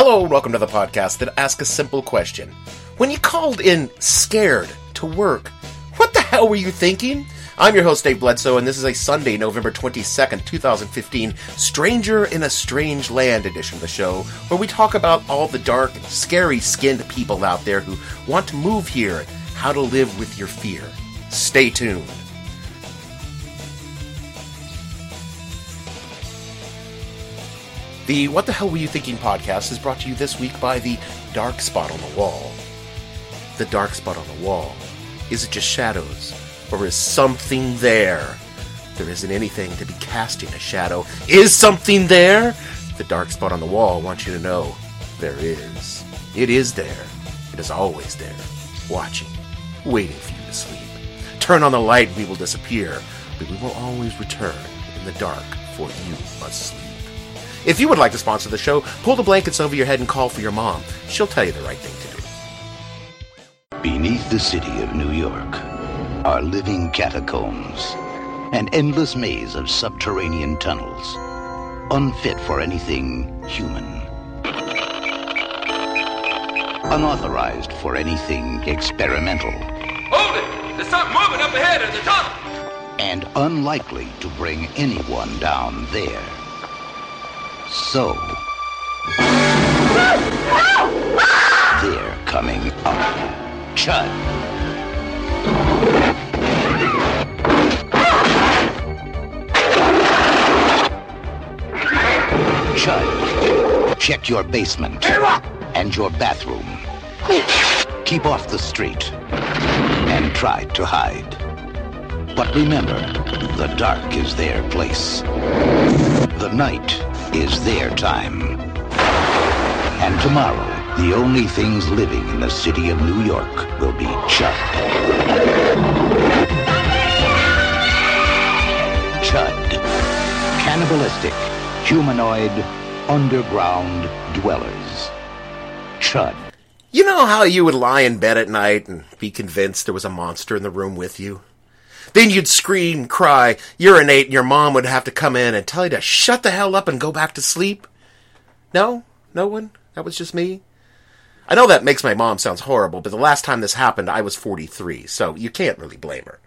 Hello, and welcome to the podcast that asks a simple question. When you called in scared to work, what the hell were you thinking? I'm your host, Dave Bledsoe, and this is a Sunday, November 22nd, 2015, Stranger in a Strange Land edition of the show, where we talk about all the dark, scary skinned people out there who want to move here and how to live with your fear. Stay tuned. The What the Hell Were You Thinking podcast is brought to you this week by the Dark Spot on the Wall. The dark spot on the wall. Is it just shadows? Or is something there? There isn't anything to be casting a shadow. Is something there? The dark spot on the wall wants you to know there is. It is there. It is always there. Watching. Waiting for you to sleep. Turn on the light and we will disappear. But we will always return in the dark, for you must sleep. If you would like to sponsor the show, pull the blankets over your head and call for your mom. She'll tell you the right thing to do. Beneath the city of New York are living catacombs, an endless maze of subterranean tunnels, unfit for anything human. Unauthorized for anything experimental, Hold it! There's something moving up ahead in the tunnel! and unlikely to bring anyone down there. So, they're coming up. Chud. Chud, check your basement and your bathroom. Keep off the street and try to hide. But remember, the dark is their place. The night is their time. And tomorrow, the only things living in the city of New York will be Chud. Chud. Cannibalistic, humanoid, underground dwellers. Chud. You know how you would lie in bed at night and be convinced there was a monster in the room with you? Then you'd scream, cry, urinate, and your mom would have to come in and tell you to shut the hell up and go back to sleep? No? No one? That was just me? I know that makes my mom sounds horrible, but the last time this happened, I was 43, so you can't really blame her.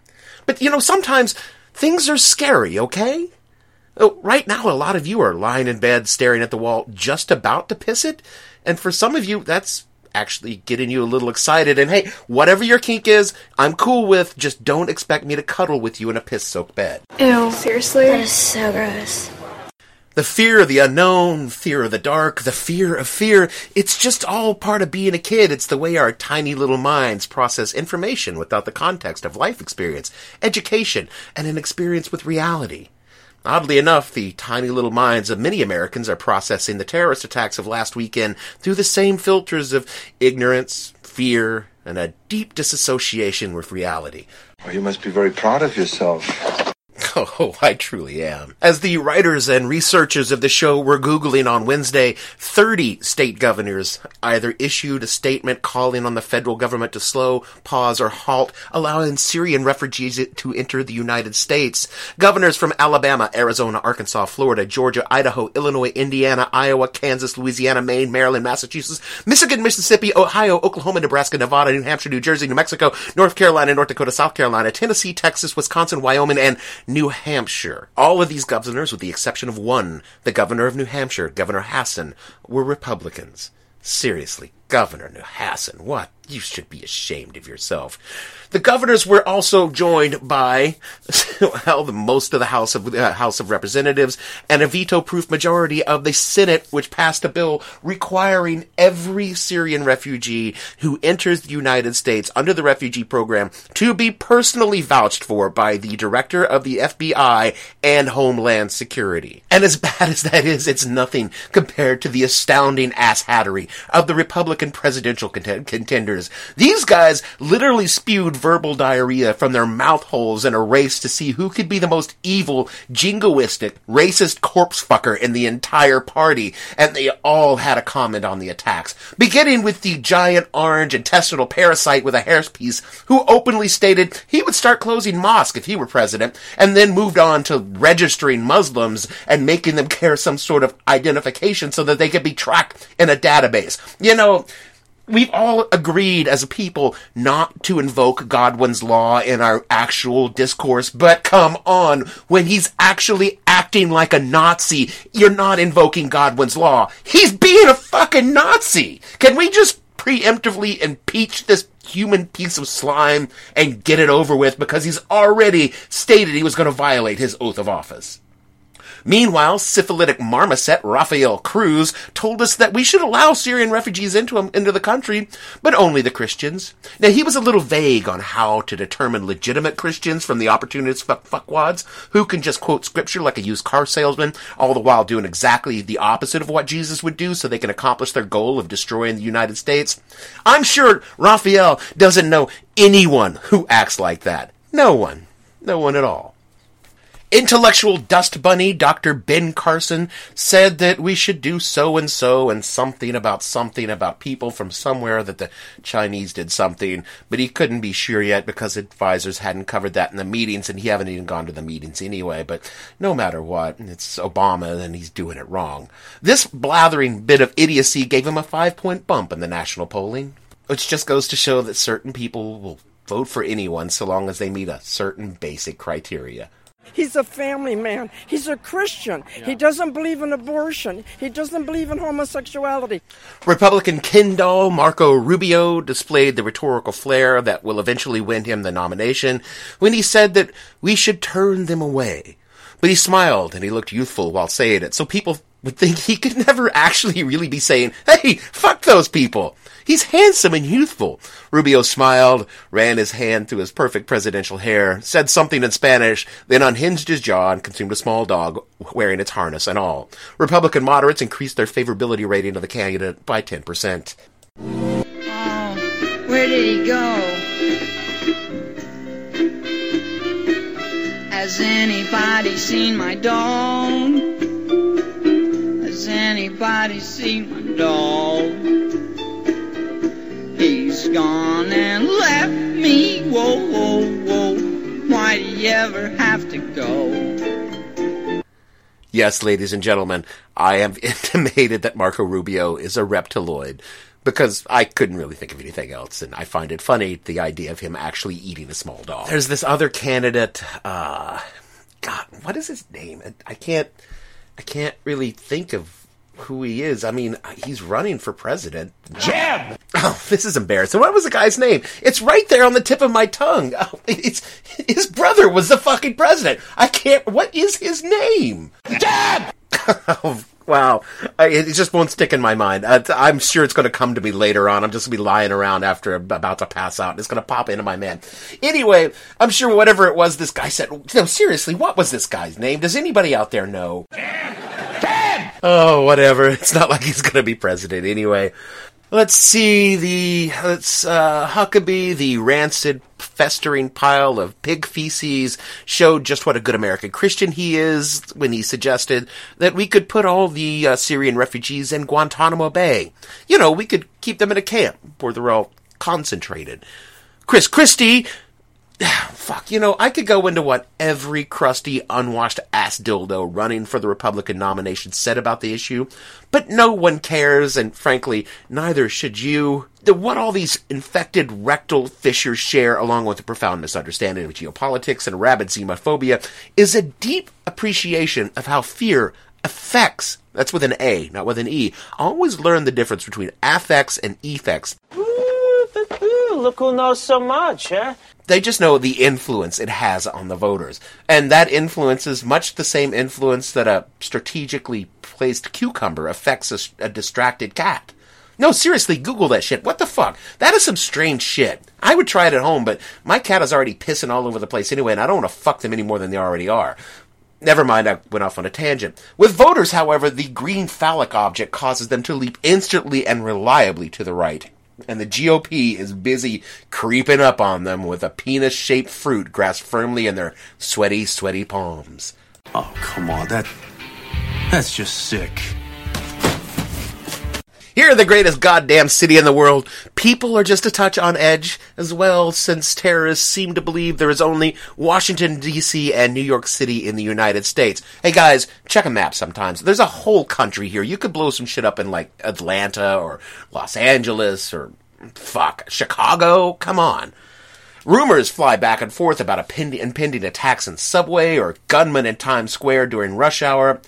But you know, sometimes things are scary, okay? Oh, right now, a lot of you are lying in bed staring at the wall, just about to piss it. And for some of you, that's actually getting you a little excited. And hey, whatever your kink is, I'm cool with. Just don't expect me to cuddle with you in a piss soaked bed. Ew. Seriously? That is so gross. The fear of the unknown, fear of the dark, the fear of fear, it's just all part of being a kid. It's the way our tiny little minds process information without the context of life experience, education, and an experience with reality. Oddly enough, the tiny little minds of many Americans are processing the terrorist attacks of last weekend through the same filters of ignorance, fear, and a deep disassociation with reality. Well, you must be very proud of yourself. Oh, I truly am. As the writers and researchers of the show were Googling on Wednesday, 30 state governors either issued a statement calling on the federal government to slow, pause, or halt allowing Syrian refugees to enter the United States. Governors from Alabama, Arizona, Arkansas, Florida, Georgia, Idaho, Illinois, Indiana, Iowa, Kansas, Louisiana, Maine, Maryland, Massachusetts, Michigan, Mississippi, Ohio, Oklahoma, Nebraska, Nevada, New Hampshire, New Jersey, New Mexico, North Carolina, North Dakota, South Carolina, Tennessee, Texas, Wisconsin, Wyoming, and New Hampshire. All of these governors, with the exception of one, the governor of New Hampshire, Governor Hassan, were Republicans. Seriously, Governor Hassan, what? You should be ashamed of yourself. The governors were also joined by, well, the most of the House of uh, House of Representatives and a veto-proof majority of the Senate, which passed a bill requiring every Syrian refugee who enters the United States under the refugee program to be personally vouched for by the director of the FBI and Homeland Security. And as bad as that is, it's nothing compared to the astounding asshattery of the Republican presidential content- contenders. These guys literally spewed verbal diarrhea from their mouth holes in a race to see who could be the most evil, jingoistic, racist corpse fucker in the entire party, and they all had a comment on the attacks, beginning with the giant orange intestinal parasite with a hairpiece who openly stated he would start closing mosques if he were president, and then moved on to registering Muslims and making them carry some sort of identification so that they could be tracked in a database. You know, we've all agreed as a people not to invoke Godwin's law in our actual discourse, but come on, when he's actually acting like a Nazi, you're not invoking Godwin's law. He's being a fucking Nazi! Can we just preemptively impeach this human piece of slime and get it over with because he's already stated he was going to violate his oath of office? Meanwhile, syphilitic marmoset Rafael Cruz told us that we should allow Syrian refugees into, um, into the country, but only the Christians. Now, he was a little vague on how to determine legitimate Christians from the opportunist fuck, fuckwads who can just quote scripture like a used car salesman, all the while doing exactly the opposite of what Jesus would do so they can accomplish their goal of destroying the United States. I'm sure Rafael doesn't know anyone who acts like that. No one. No one at all. Intellectual dust bunny Dr. Ben Carson said that we should do so and so and something about something about people from somewhere that the Chinese did something, but he couldn't be sure yet because advisors hadn't covered that in the meetings and he haven't even gone to the meetings anyway. But no matter what, it's Obama and he's doing it wrong. This blathering bit of idiocy gave him a five point bump in the national polling, which just goes to show that certain people will vote for anyone so long as they meet a certain basic criteria. He's a family man. He's a Christian. He doesn't believe in abortion. He doesn't believe in homosexuality. Republican Ken doll Marco Rubio displayed the rhetorical flair that will eventually win him the nomination when he said that we should turn them away. But he smiled and he looked youthful while saying it, so people would think he could never actually really be saying, hey, fuck those people. He's handsome and youthful. Rubio smiled, ran his hand through his perfect presidential hair, said something in Spanish, then unhinged his jaw and consumed a small dog wearing its harness and all. Republican moderates increased their favorability rating of the candidate by 10%. Oh, where did he go? Has anybody seen my dog? Has anybody seen my dog? He's gone and left me. Whoa, whoa, whoa. Why do you ever have to go? Yes, ladies and gentlemen, I have intimated that Marco Rubio is a reptiloid because I couldn't really think of anything else, and I find it funny the idea of him actually eating a small dog. There's this other candidate. Uh, God, what is his name? I can't. I can't really think of who he is. I mean, he's running for president. Jeb! Oh, this is embarrassing. What was the guy's name? It's right there on the tip of my tongue. Oh, it's his brother was the fucking president. I can't. What is his name? Dad. oh, wow. I, it just won't stick in my mind. Uh, I'm sure it's going to come to me later on. I'm just going to be lying around after I'm about to pass out. It's going to pop into my head. Anyway, I'm sure whatever it was this guy said. No, seriously, what was this guy's name? Does anybody out there know? Dad! Oh, whatever. It's not like he's going to be president anyway. Let's see the let's uh, Huckabee, the rancid, festering pile of pig feces, showed just what a good American Christian he is when he suggested that we could put all the uh, Syrian refugees in Guantanamo Bay. You know, we could keep them in a camp where they're all concentrated. Chris Christie fuck, you know, I could go into what every crusty, unwashed ass dildo running for the Republican nomination said about the issue, but no one cares, and frankly, neither should you. The, what all these infected rectal fissures share, along with a profound misunderstanding of geopolitics and rabid xenophobia, is a deep appreciation of how fear affects That's with an A, not with an E. Always learn the difference between affects and effects. Look who knows so much, huh? They just know the influence it has on the voters. And that influence is much the same influence that a strategically placed cucumber affects a, a distracted cat. No, seriously, Google that shit. What the fuck? That is some strange shit. I would try it at home, but my cat is already pissing all over the place anyway, and I don't want to fuck them any more than they already are. Never mind, I went off on a tangent. With voters, however, the green phallic object causes them to leap instantly and reliably to the right. And the GOP is busy creeping up on them with a penis shaped fruit grasped firmly in their sweaty, sweaty palms. Oh, come on, that. That's just sick. Here the greatest goddamn city in the world, people are just a touch on edge as well, since terrorists seem to believe there is only Washington, D.C. and New York City in the United States. Hey guys, check a map sometimes. There's a whole country here. You could blow some shit up in like Atlanta or Los Angeles or fuck, Chicago? Come on. Rumors fly back and forth about impending attacks in subway or gunmen in Times Square during rush hour.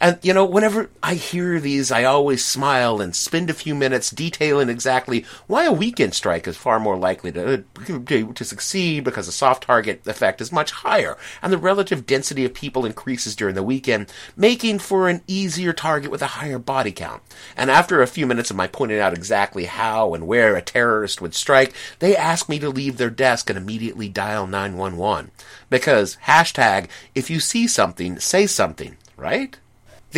And, you know, whenever I hear these, I always smile and spend a few minutes detailing exactly why a weekend strike is far more likely to, uh, to succeed because the soft target effect is much higher and the relative density of people increases during the weekend, making for an easier target with a higher body count. And after a few minutes of my pointing out exactly how and where a terrorist would strike, they ask me to leave their desk and immediately dial 911. Because hashtag, if you see something, say something, right?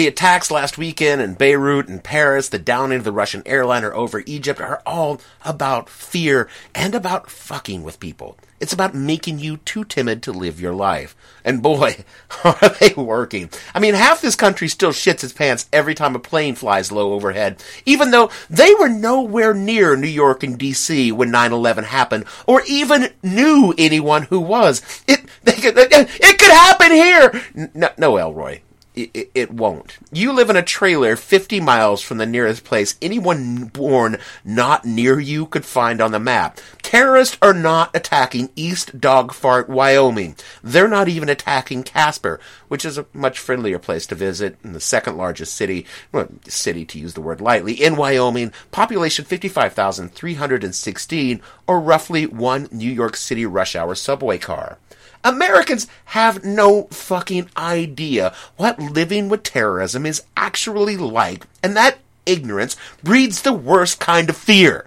The attacks last weekend in Beirut and Paris, the downing of the Russian airliner over Egypt are all about fear and about fucking with people. It's about making you too timid to live your life. And boy, are they working. I mean, half this country still shits its pants every time a plane flies low overhead, even though they were nowhere near New York and DC when 9-11 happened, or even knew anyone who was. It, could, it could happen here! No, no Elroy it, it, won't. You live in a trailer 50 miles from the nearest place anyone born not near you could find on the map. Terrorists are not attacking East Dogfart, Wyoming. They're not even attacking Casper, which is a much friendlier place to visit and the second largest city, well, city to use the word lightly, in Wyoming, population 55,316, or roughly one New York City rush hour subway car. Americans have no fucking idea what living with terrorism is actually like, and that ignorance breeds the worst kind of fear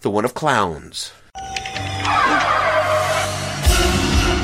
the one of clowns.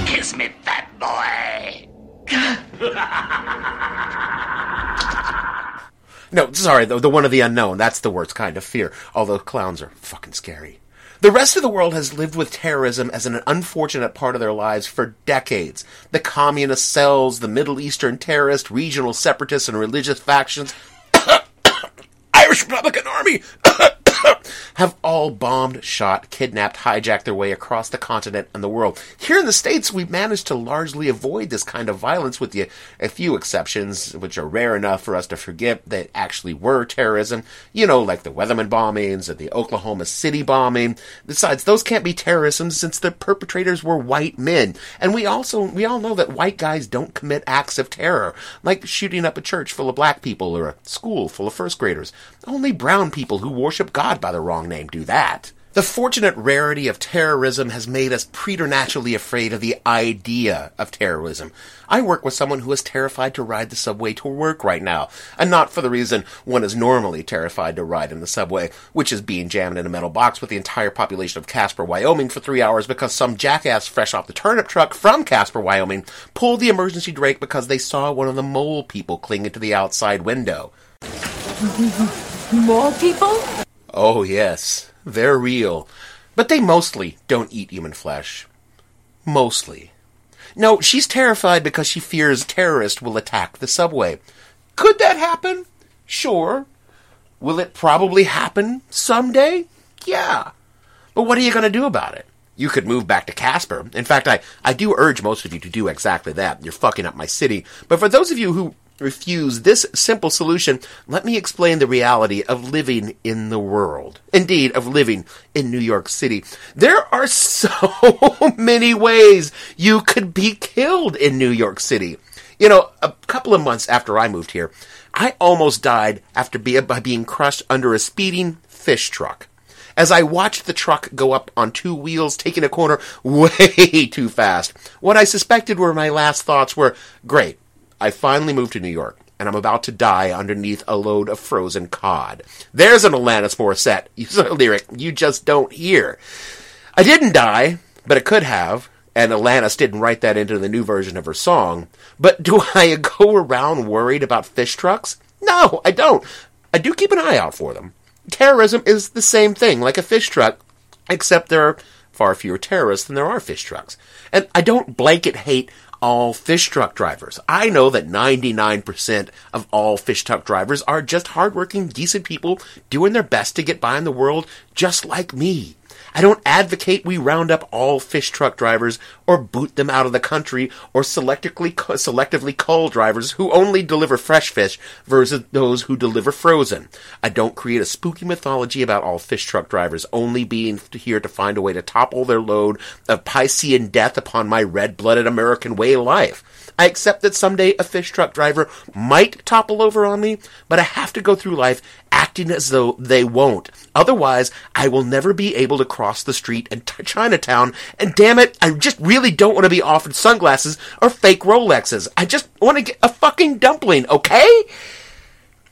Kiss me, fat boy. no, sorry, the, the one of the unknown. That's the worst kind of fear. Although clowns are fucking scary. The rest of the world has lived with terrorism as an unfortunate part of their lives for decades. The communist cells, the Middle Eastern terrorist, regional separatists, and religious factions. Irish Republican Army! have all bombed, shot, kidnapped, hijacked their way across the continent and the world. Here in the States, we've managed to largely avoid this kind of violence with the, a few exceptions, which are rare enough for us to forget that actually were terrorism. You know, like the Weatherman bombings or the Oklahoma City bombing. Besides, those can't be terrorism since the perpetrators were white men. And we also, we all know that white guys don't commit acts of terror, like shooting up a church full of black people or a school full of first graders. Only brown people who worship God by the wrong name do that. The fortunate rarity of terrorism has made us preternaturally afraid of the idea of terrorism. I work with someone who is terrified to ride the subway to work right now, and not for the reason one is normally terrified to ride in the subway, which is being jammed in a metal box with the entire population of Casper, Wyoming for three hours because some jackass fresh off the turnip truck from Casper, Wyoming pulled the emergency brake because they saw one of the mole people clinging to the outside window. Mole people? Oh, yes, they're real. But they mostly don't eat human flesh. Mostly. No, she's terrified because she fears terrorists will attack the subway. Could that happen? Sure. Will it probably happen someday? Yeah. But what are you going to do about it? You could move back to Casper. In fact, I, I do urge most of you to do exactly that. You're fucking up my city. But for those of you who refuse this simple solution, let me explain the reality of living in the world. Indeed, of living in New York City. There are so many ways you could be killed in New York City. You know, a couple of months after I moved here, I almost died after be- by being crushed under a speeding fish truck. As I watched the truck go up on two wheels, taking a corner way too fast, what I suspected were my last thoughts were, great, I finally moved to New York, and I'm about to die underneath a load of frozen cod. There's an Alanis Morissette lyric you just don't hear. I didn't die, but it could have, and Alanis didn't write that into the new version of her song. But do I go around worried about fish trucks? No, I don't. I do keep an eye out for them. Terrorism is the same thing, like a fish truck, except there are far fewer terrorists than there are fish trucks. And I don't blanket hate all fish truck drivers. I know that 99% of all fish truck drivers are just hardworking, decent people doing their best to get by in the world just like me. I don't advocate we round up all fish truck drivers or boot them out of the country or selectively selectively cull drivers who only deliver fresh fish versus those who deliver frozen. I don't create a spooky mythology about all fish truck drivers only being here to find a way to topple their load of Piscean death upon my red-blooded American way life. I accept that someday a fish truck driver might topple over on me, but I have to go through life acting as though they won't. Otherwise, I will never be able to cross the street in t- Chinatown, and damn it, I just really don't want to be offered sunglasses or fake Rolexes. I just want to get a fucking dumpling, okay?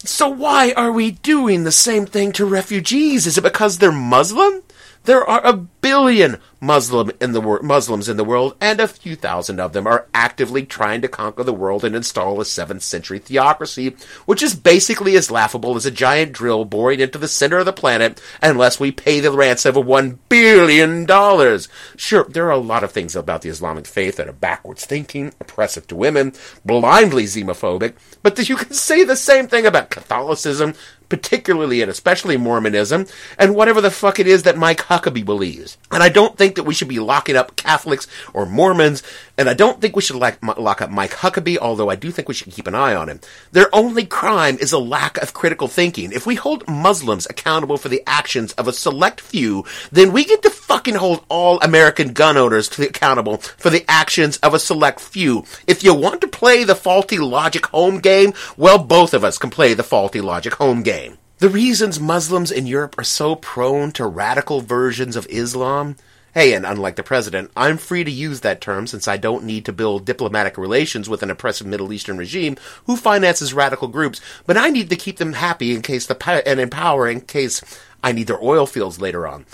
So why are we doing the same thing to refugees? Is it because they're Muslim? There are a billion Muslim in the wor- Muslims in the world, and a few thousand of them are actively trying to conquer the world and install a 7th century theocracy, which is basically as laughable as a giant drill boring into the center of the planet unless we pay the ransom of one billion dollars. Sure, there are a lot of things about the Islamic faith that are backwards thinking, oppressive to women, blindly xenophobic, but you can say the same thing about Catholicism, particularly and especially Mormonism, and whatever the fuck it is that Mike Huckabee believes. And I don't think that we should be locking up Catholics or Mormons, and I don't think we should lock, lock up Mike Huckabee, although I do think we should keep an eye on him. Their only crime is a lack of critical thinking. If we hold Muslims accountable for the actions of a select few, then we get to fucking hold all American gun owners to accountable for the actions of a select few. If you want to play the faulty logic home game, well, both of us can play the faulty logic home game. The reasons Muslims in Europe are so prone to radical versions of Islam Hey, and unlike the president, I'm free to use that term since I don't need to build diplomatic relations with an oppressive Middle Eastern regime who finances radical groups, but I need to keep them happy in case the and in power in case I need their oil fields later on.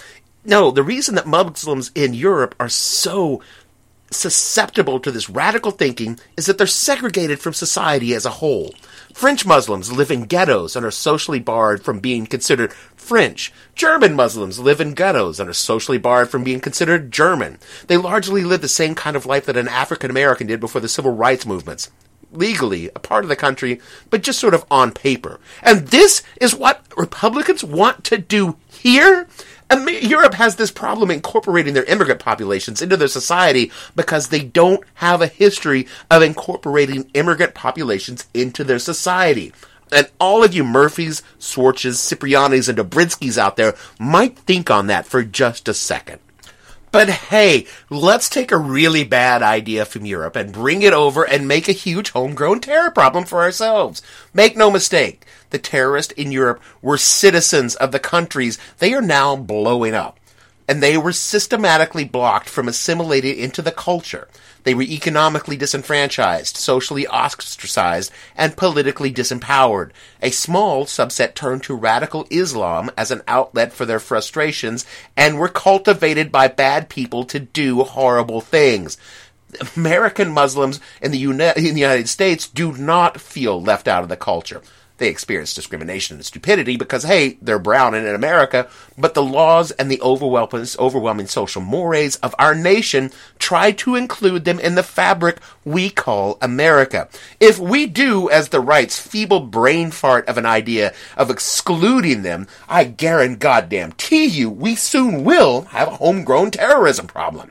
No, the reason that Muslims in Europe are so susceptible to this radical thinking is that they're segregated from society as a whole. French Muslims live in ghettos and are socially barred from being considered French. German Muslims live in ghettos and are socially barred from being considered German. They largely live the same kind of life that an African American did before the civil rights movements. Legally, a part of the country, but just sort of on paper. And this is what Republicans want to do here? Europe has this problem incorporating their immigrant populations into their society because they don't have a history of incorporating immigrant populations into their society. And all of you Murphys, Swartzes, Ciprianis, and Dobrinskis out there might think on that for just a second. But hey, let's take a really bad idea from Europe and bring it over and make a huge homegrown terror problem for ourselves. Make no mistake, the terrorists in Europe were citizens of the countries they are now blowing up. And they were systematically blocked from assimilating into the culture. They were economically disenfranchised, socially ostracized, and politically disempowered. A small subset turned to radical Islam as an outlet for their frustrations and were cultivated by bad people to do horrible things. American Muslims in the, United States do not feel left out of the culture. They experience discrimination and stupidity because, hey, they're brown and in America, but the laws and the overwhelming, overwhelming social mores of our nation try to include them in the fabric we call America. If we do, as the right's feeble brain fart of an idea of excluding them, I guarantee you we soon will have a homegrown terrorism problem.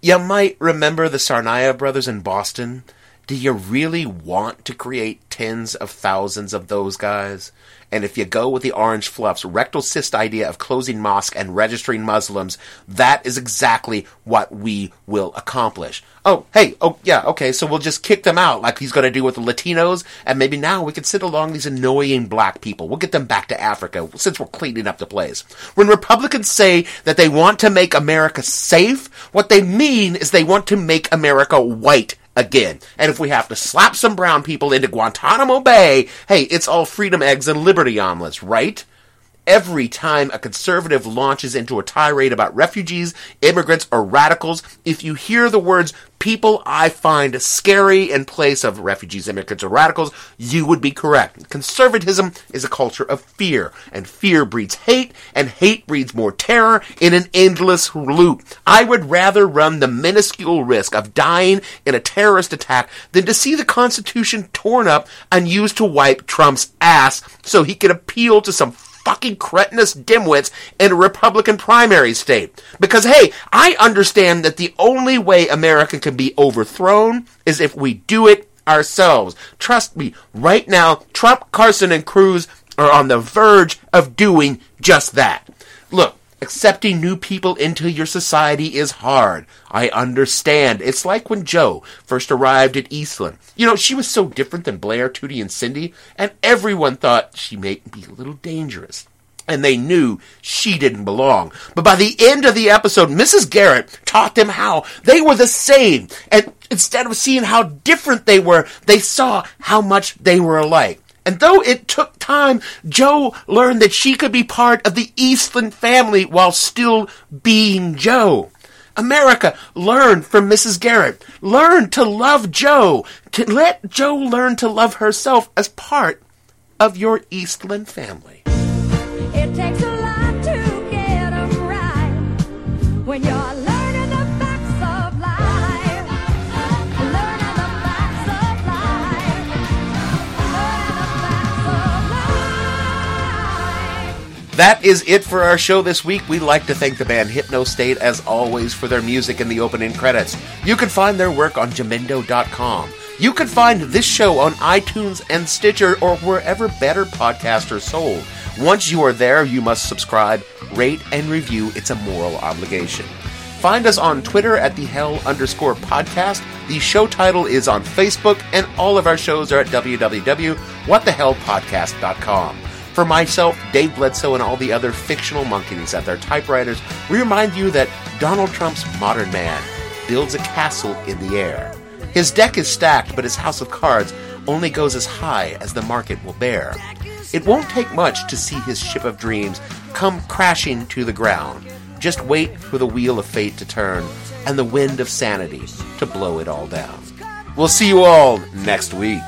You might remember the Tsarnaev brothers in Boston Do you really want to create tens of thousands of those guys? And if you go with the orange fluff's rectal cyst idea of closing mosque and registering Muslims, that is exactly what we will accomplish. Oh, hey, oh, yeah, okay, so we'll just kick them out like he's going to do with the Latinos, and maybe now we can sit along these annoying black people. We'll get them back to Africa since we're cleaning up the place. When Republicans say that they want to make America safe, what they mean is they want to make America white again. And if we have to slap some brown people into Guantanamo Bay, hey, it's all freedom eggs and liberty omelets, right? Every time a conservative launches into a tirade about refugees, immigrants, or radicals, if you hear the words people I find scary in place of refugees, immigrants, or radicals, you would be correct. Conservatism is a culture of fear, and fear breeds hate, and hate breeds more terror in an endless loop. I would rather run the minuscule risk of dying in a terrorist attack than to see the Constitution torn up and used to wipe Trump's ass so he could appeal to some fucking cretinous dimwits in a Republican primary state. Because hey, I understand that the only way America can be overthrown is if we do it ourselves. Trust me, right now, Trump, Carson, and Cruz are on the verge of doing just that. Look, Accepting new people into your society is hard. I understand. It's like when Jo first arrived at Eastland. You know, she was so different than Blair, Tootie, and Cindy, and everyone thought she may be a little dangerous. And they knew she didn't belong. But by the end of the episode, Mrs. Garrett taught them how they were the same. And instead of seeing how different they were, they saw how much they were alike. And though it took time, Jo learned that she could be part of the Eastland family while still being Jo. America, learn from Mrs. Garrett. Learn to love Jo. To let Jo learn to love herself as part of your Eastland family. It takes a lot to get right when you're That is it for our show this week. We'd like to thank the band Hypno State, as always, for their music in the opening credits. You can find their work on Jamendo.com. You can find this show on iTunes and Stitcher or wherever better podcasts are sold. Once you are there, you must subscribe, rate, and review. It's a moral obligation. Find us on Twitter at the hell underscore podcast. The show title is on Facebook, and all of our shows are at www.whatthehellpodcast.com. For myself, Dave Bledsoe, and all the other fictional monkeys at their typewriters, we remind you that Donald Trump's modern man builds a castle in the air. His deck is stacked, but his house of cards only goes as high as the market will bear. It won't take much to see his ship of dreams come crashing to the ground. Just wait for the wheel of fate to turn and the wind of sanity to blow it all down. We'll see you all next week.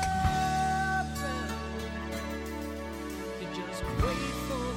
Masses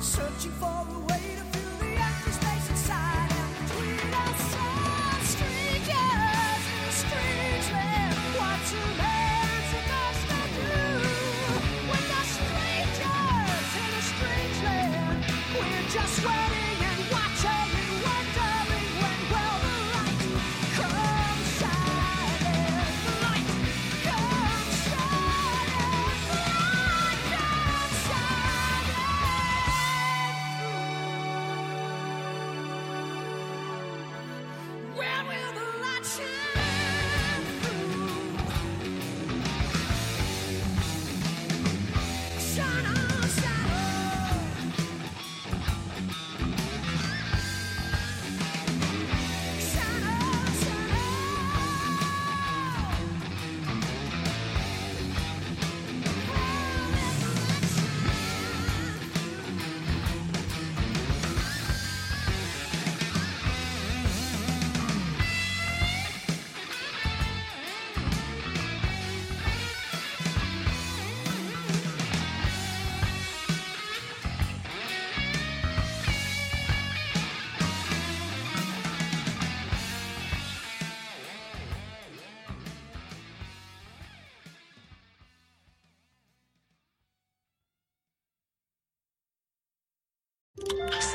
searching for a way.